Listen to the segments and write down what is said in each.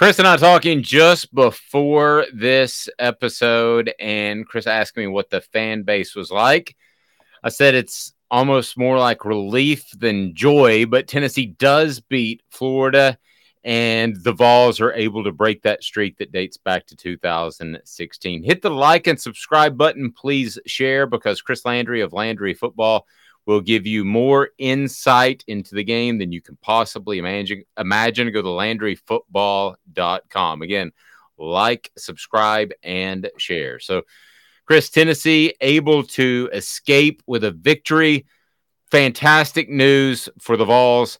Chris and I talking just before this episode, and Chris asked me what the fan base was like. I said it's almost more like relief than joy, but Tennessee does beat Florida, and the Vols are able to break that streak that dates back to 2016. Hit the like and subscribe button. Please share because Chris Landry of Landry Football will give you more insight into the game than you can possibly imagine. Imagine. Go to LandryFootball.com. Again, like, subscribe, and share. So, Chris, Tennessee able to escape with a victory. Fantastic news for the Vols.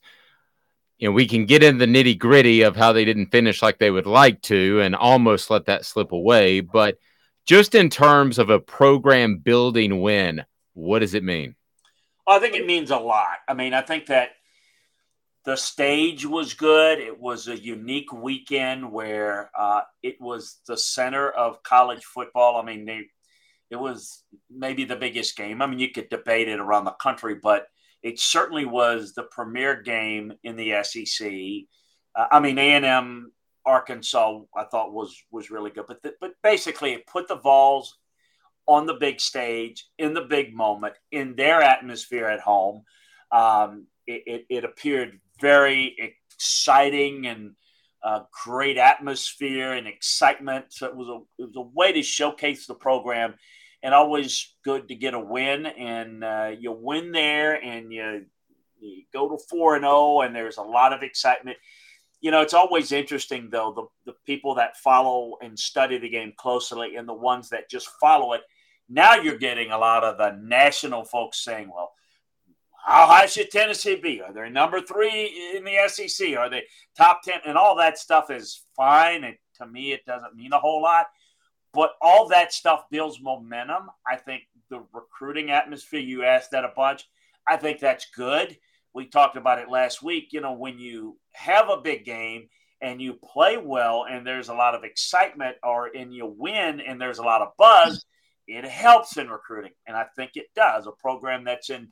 You know, we can get in the nitty gritty of how they didn't finish like they would like to and almost let that slip away. But just in terms of a program building win, what does it mean? I think it means a lot. I mean, I think that the stage was good. It was a unique weekend where uh, it was the center of college football. I mean, they, it was maybe the biggest game. I mean, you could debate it around the country, but it certainly was the premier game in the SEC. Uh, I mean, A and M Arkansas, I thought was was really good, but the, but basically, it put the Vols on the big stage in the big moment in their atmosphere at home. Um, it, it, it, appeared very exciting and uh, great atmosphere and excitement. So it was a it was a way to showcase the program, and always good to get a win. And uh, you win there, and you you go to four and zero, oh, and there's a lot of excitement. You know, it's always interesting though the the people that follow and study the game closely, and the ones that just follow it now you're getting a lot of the national folks saying, well, how high should Tennessee be? Are they number three in the SEC? Are they top 10? And all that stuff is fine. And to me, it doesn't mean a whole lot. But all that stuff builds momentum. I think the recruiting atmosphere, you asked that a bunch. I think that's good. We talked about it last week. You know, when you have a big game and you play well and there's a lot of excitement, or and you win and there's a lot of buzz, it helps in recruiting, and I think it does. A program that's in,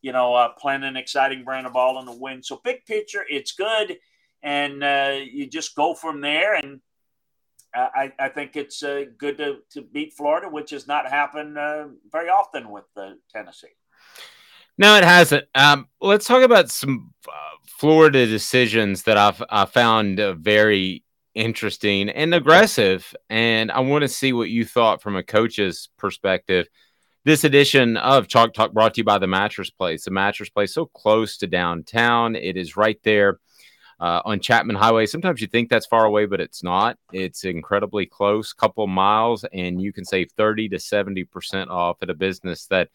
you know, uh, playing an exciting brand of ball and the win. So big picture, it's good, and uh, you just go from there. And I, I think it's uh, good to, to beat Florida, which has not happened uh, very often with Tennessee. No, it hasn't. Um, let's talk about some uh, Florida decisions that I've I found uh, very interesting and aggressive. And I want to see what you thought from a coach's perspective. This edition of Chalk Talk brought to you by the Mattress Place. The Mattress Place, so close to downtown. It is right there uh, on Chapman Highway. Sometimes you think that's far away, but it's not. It's incredibly close, couple miles, and you can save 30 to 70% off at a business that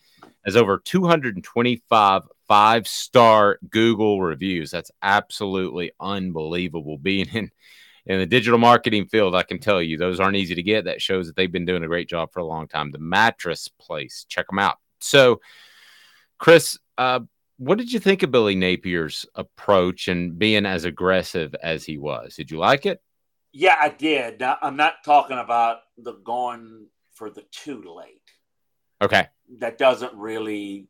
has over 225 five star Google reviews. That's absolutely unbelievable. Being in in the digital marketing field, I can tell you those aren't easy to get. That shows that they've been doing a great job for a long time. The mattress place, check them out. So, Chris, uh, what did you think of Billy Napier's approach and being as aggressive as he was? Did you like it? Yeah, I did. Now, I'm not talking about the going for the two late. Okay. That doesn't really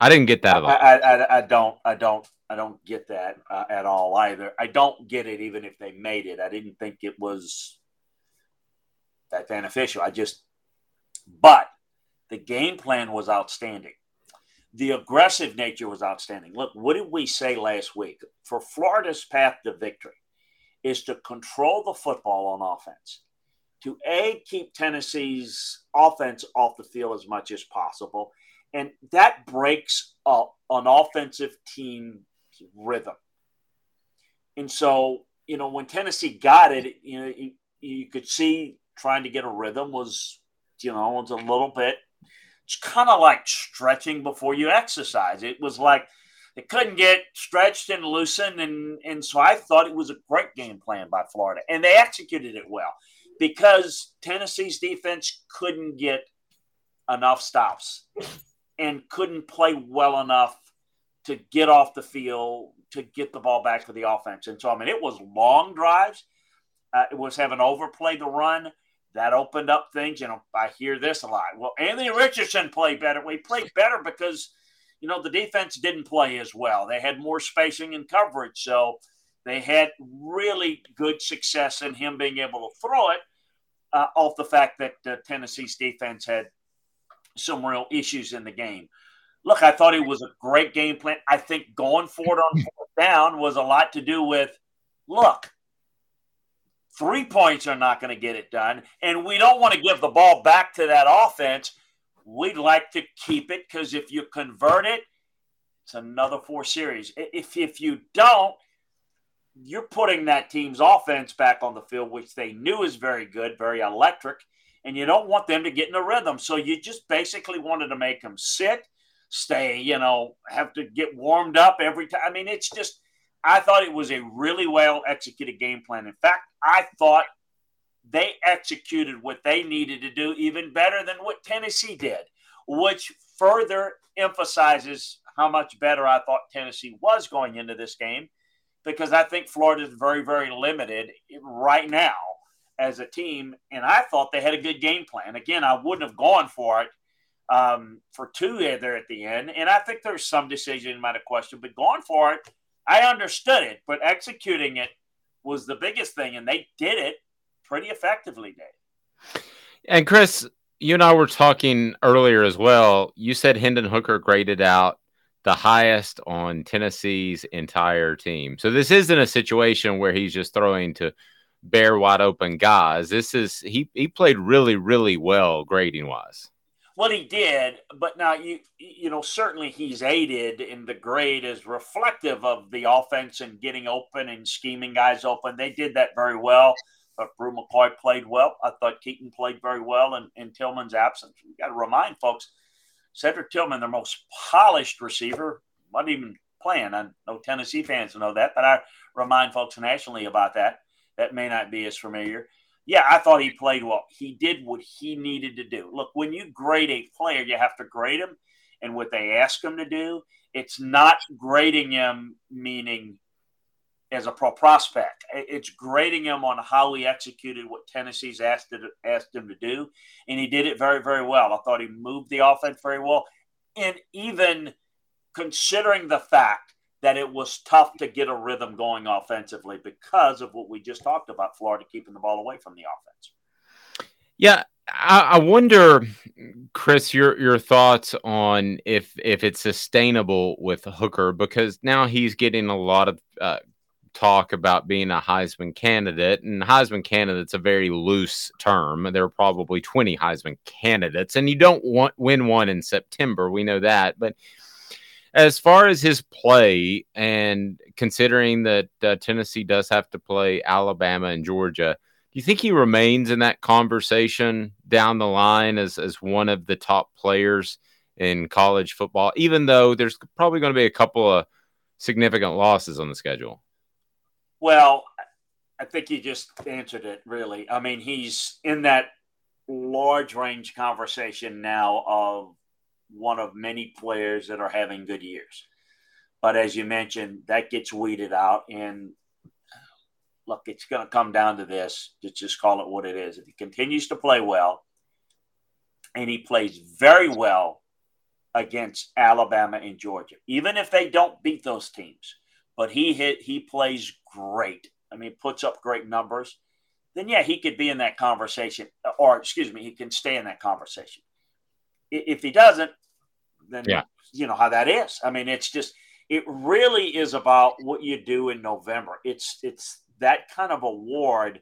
I didn't get that at all. I, I, I don't. I don't. I don't get that uh, at all either. I don't get it even if they made it. I didn't think it was that beneficial. I just, but the game plan was outstanding. The aggressive nature was outstanding. Look, what did we say last week? For Florida's path to victory is to control the football on offense, to A, keep Tennessee's offense off the field as much as possible. And that breaks up an offensive team rhythm. And so, you know, when Tennessee got it, you know, you, you could see trying to get a rhythm was, you know, was a little bit kind of like stretching before you exercise. It was like it couldn't get stretched and loosened, and and so I thought it was a great game plan by Florida, and they executed it well because Tennessee's defense couldn't get enough stops and couldn't play well enough to get off the field to get the ball back to the offense. And so I mean, it was long drives. Uh, it was having overplay the run that opened up things. You know, I hear this a lot. Well, Anthony Richardson played better. We played better because, you know, the defense didn't play as well. They had more spacing and coverage. So they had really good success in him being able to throw it uh, off the fact that uh, Tennessee's defense had some real issues in the game. Look, I thought it was a great game plan. I think going forward on fourth down was a lot to do with look, Three points are not going to get it done. And we don't want to give the ball back to that offense. We'd like to keep it because if you convert it, it's another four series. If, if you don't, you're putting that team's offense back on the field, which they knew is very good, very electric, and you don't want them to get in a rhythm. So you just basically wanted to make them sit, stay, you know, have to get warmed up every time. I mean, it's just I thought it was a really well executed game plan. In fact, I thought they executed what they needed to do even better than what Tennessee did, which further emphasizes how much better I thought Tennessee was going into this game because I think Florida is very, very limited right now as a team. And I thought they had a good game plan. Again, I wouldn't have gone for it um, for two there at the end. And I think there's some decision might have questioned, but going for it I understood it, but executing it was the biggest thing, and they did it pretty effectively, Dave. And Chris, you and I were talking earlier as well. You said Hendon Hooker graded out the highest on Tennessee's entire team. So this isn't a situation where he's just throwing to bare wide open guys. This is he he played really really well grading wise. Well, he did, but now you you know certainly he's aided, and the grade is reflective of the offense and getting open and scheming guys open. They did that very well. But Bru McCoy played well. I thought Keyton played very well in, in Tillman's absence. We got to remind folks, Cedric Tillman, their most polished receiver, wasn't even playing. I know Tennessee fans know that, but I remind folks nationally about that. That may not be as familiar yeah, I thought he played well. He did what he needed to do. Look, when you grade a player, you have to grade him and what they ask him to do. It's not grading him meaning as a pro prospect. It's grading him on how he executed what Tennessee's asked, it, asked him to do. And he did it very, very well. I thought he moved the offense very well. And even considering the fact that it was tough to get a rhythm going offensively because of what we just talked about Florida keeping the ball away from the offense. Yeah, I, wonder, Chris, your your thoughts on if if it's sustainable with Hooker because now he's getting a lot of uh, talk about being a Heisman candidate, and Heisman candidate's a very loose term. There are probably twenty Heisman candidates, and you don't want win one in September. We know that, but as far as his play, and considering that uh, Tennessee does have to play Alabama and Georgia, do you think he remains in that conversation down the line as, as one of the top players in college football, even though there's probably going to be a couple of significant losses on the schedule? Well, I think you just answered it, really. I mean, he's in that large range conversation now of one of many players that are having good years. But as you mentioned, that gets weeded out. And uh, look, it's going to come down to this. Let's just call it what it is. If he continues to play well, and he plays very well against Alabama and Georgia, even if they don't beat those teams. But he hit, he plays great. I mean, puts up great numbers. Then yeah, he could be in that conversation, or excuse me, he can stay in that conversation. If he doesn't, then yeah. you know how that is. I mean, it's just it really is about what you do in November. It's it's that kind of award.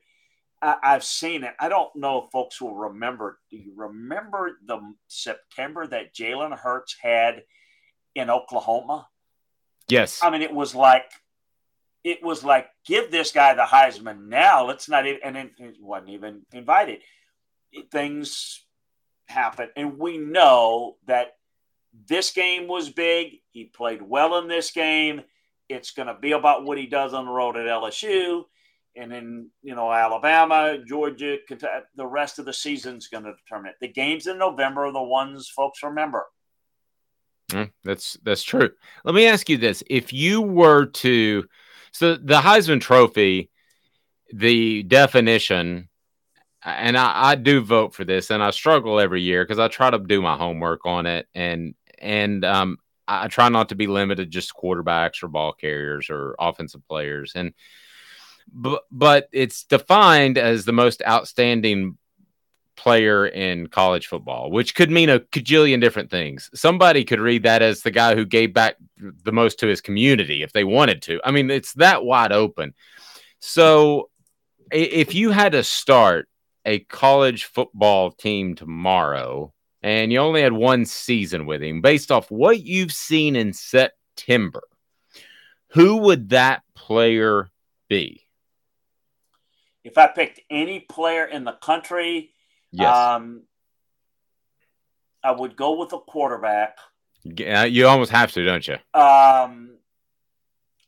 I, I've seen it. I don't know if folks will remember. Do you remember the September that Jalen Hurts had in Oklahoma? Yes. I mean, it was like it was like give this guy the Heisman now. Let's not even and it wasn't even invited. Things happen, and we know that this game was big. He played well in this game. It's going to be about what he does on the road at LSU. And then, you know, Alabama, Georgia, the rest of the season's going to determine it. The games in November are the ones folks remember. Mm, that's that's true. Let me ask you this: If you were to, so the Heisman Trophy, the definition, and I, I do vote for this, and I struggle every year because I try to do my homework on it, and and um, I try not to be limited just quarterbacks or ball carriers or offensive players. And but but it's defined as the most outstanding player in college football, which could mean a cajillion different things. Somebody could read that as the guy who gave back the most to his community if they wanted to. I mean, it's that wide open. So if you had to start a college football team tomorrow, and you only had one season with him, based off what you've seen in September, who would that player be? If I picked any player in the country, yes. Um, I would go with a quarterback. Yeah, you almost have to, don't you? Um,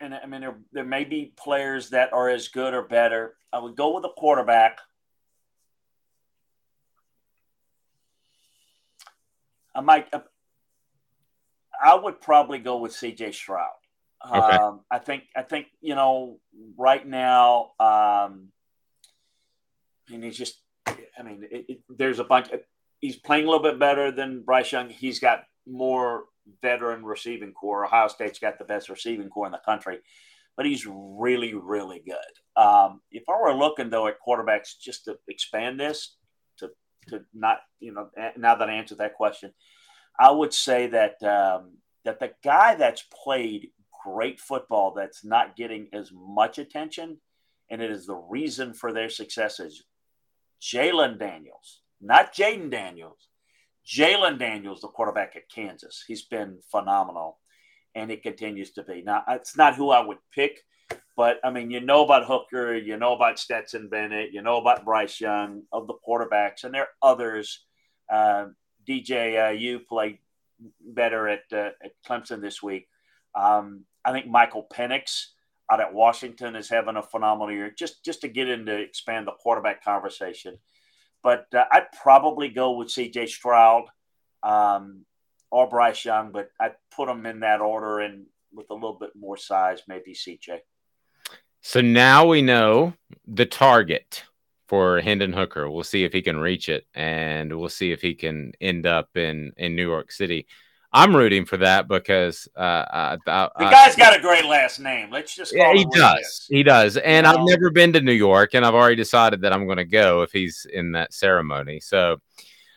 and I mean, there, there may be players that are as good or better. I would go with a quarterback. I might. Uh, I would probably go with C.J. Stroud. Okay. Um, I think. I think you know right now. Um, I mean, he's just. I mean, it, it, there's a bunch. He's playing a little bit better than Bryce Young. He's got more veteran receiving corps. Ohio State's got the best receiving corps in the country, but he's really, really good. Um, if I were looking though at quarterbacks, just to expand this, to not, you know, now that I answered that question, I would say that um, that the guy that's played great football that's not getting as much attention, and it is the reason for their success is Jalon Daniels, not Jayden Daniels. Jalon Daniels, the quarterback at Kansas, he's been phenomenal, and it continues to be. Now, it's not who I would pick but I mean, you know about Hooker, you know about Stetson Bennett, you know about Bryce Young of the quarterbacks, and there are others. Uh, DJ, uh, you played better at, uh, at Clemson this week. Um, I think Michael Penix out at Washington is having a phenomenal year. Just just to get into expand the quarterback conversation, but uh, I'd probably go with C.J. Stroud um, or Bryce Young, but I'd put them in that order and with a little bit more size, maybe C.J. So now we know the target for Hendon Hooker. We'll see if he can reach it, and we'll see if he can end up in in New York City. I'm rooting for that because uh, I, I, the guy's got a great last name. Let's just yeah, he does. He, he, does, and you know? I've never been to New York, and I've already decided that I'm going to go if he's in that ceremony. So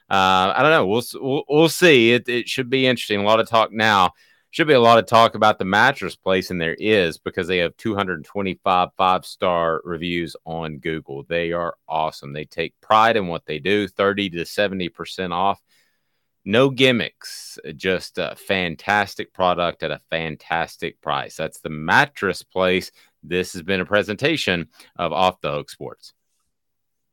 uh, I don't know. We'll, we'll we'll see. It it should be interesting. A lot of talk now should be a lot of talk about the mattress place, and there is because they have 225 five star reviews on Google. They are awesome. They take pride in what they do, 30 to 70% off. No gimmicks, just a fantastic product at a fantastic price. That's the mattress place. This has been a presentation of Off the Hook Sports.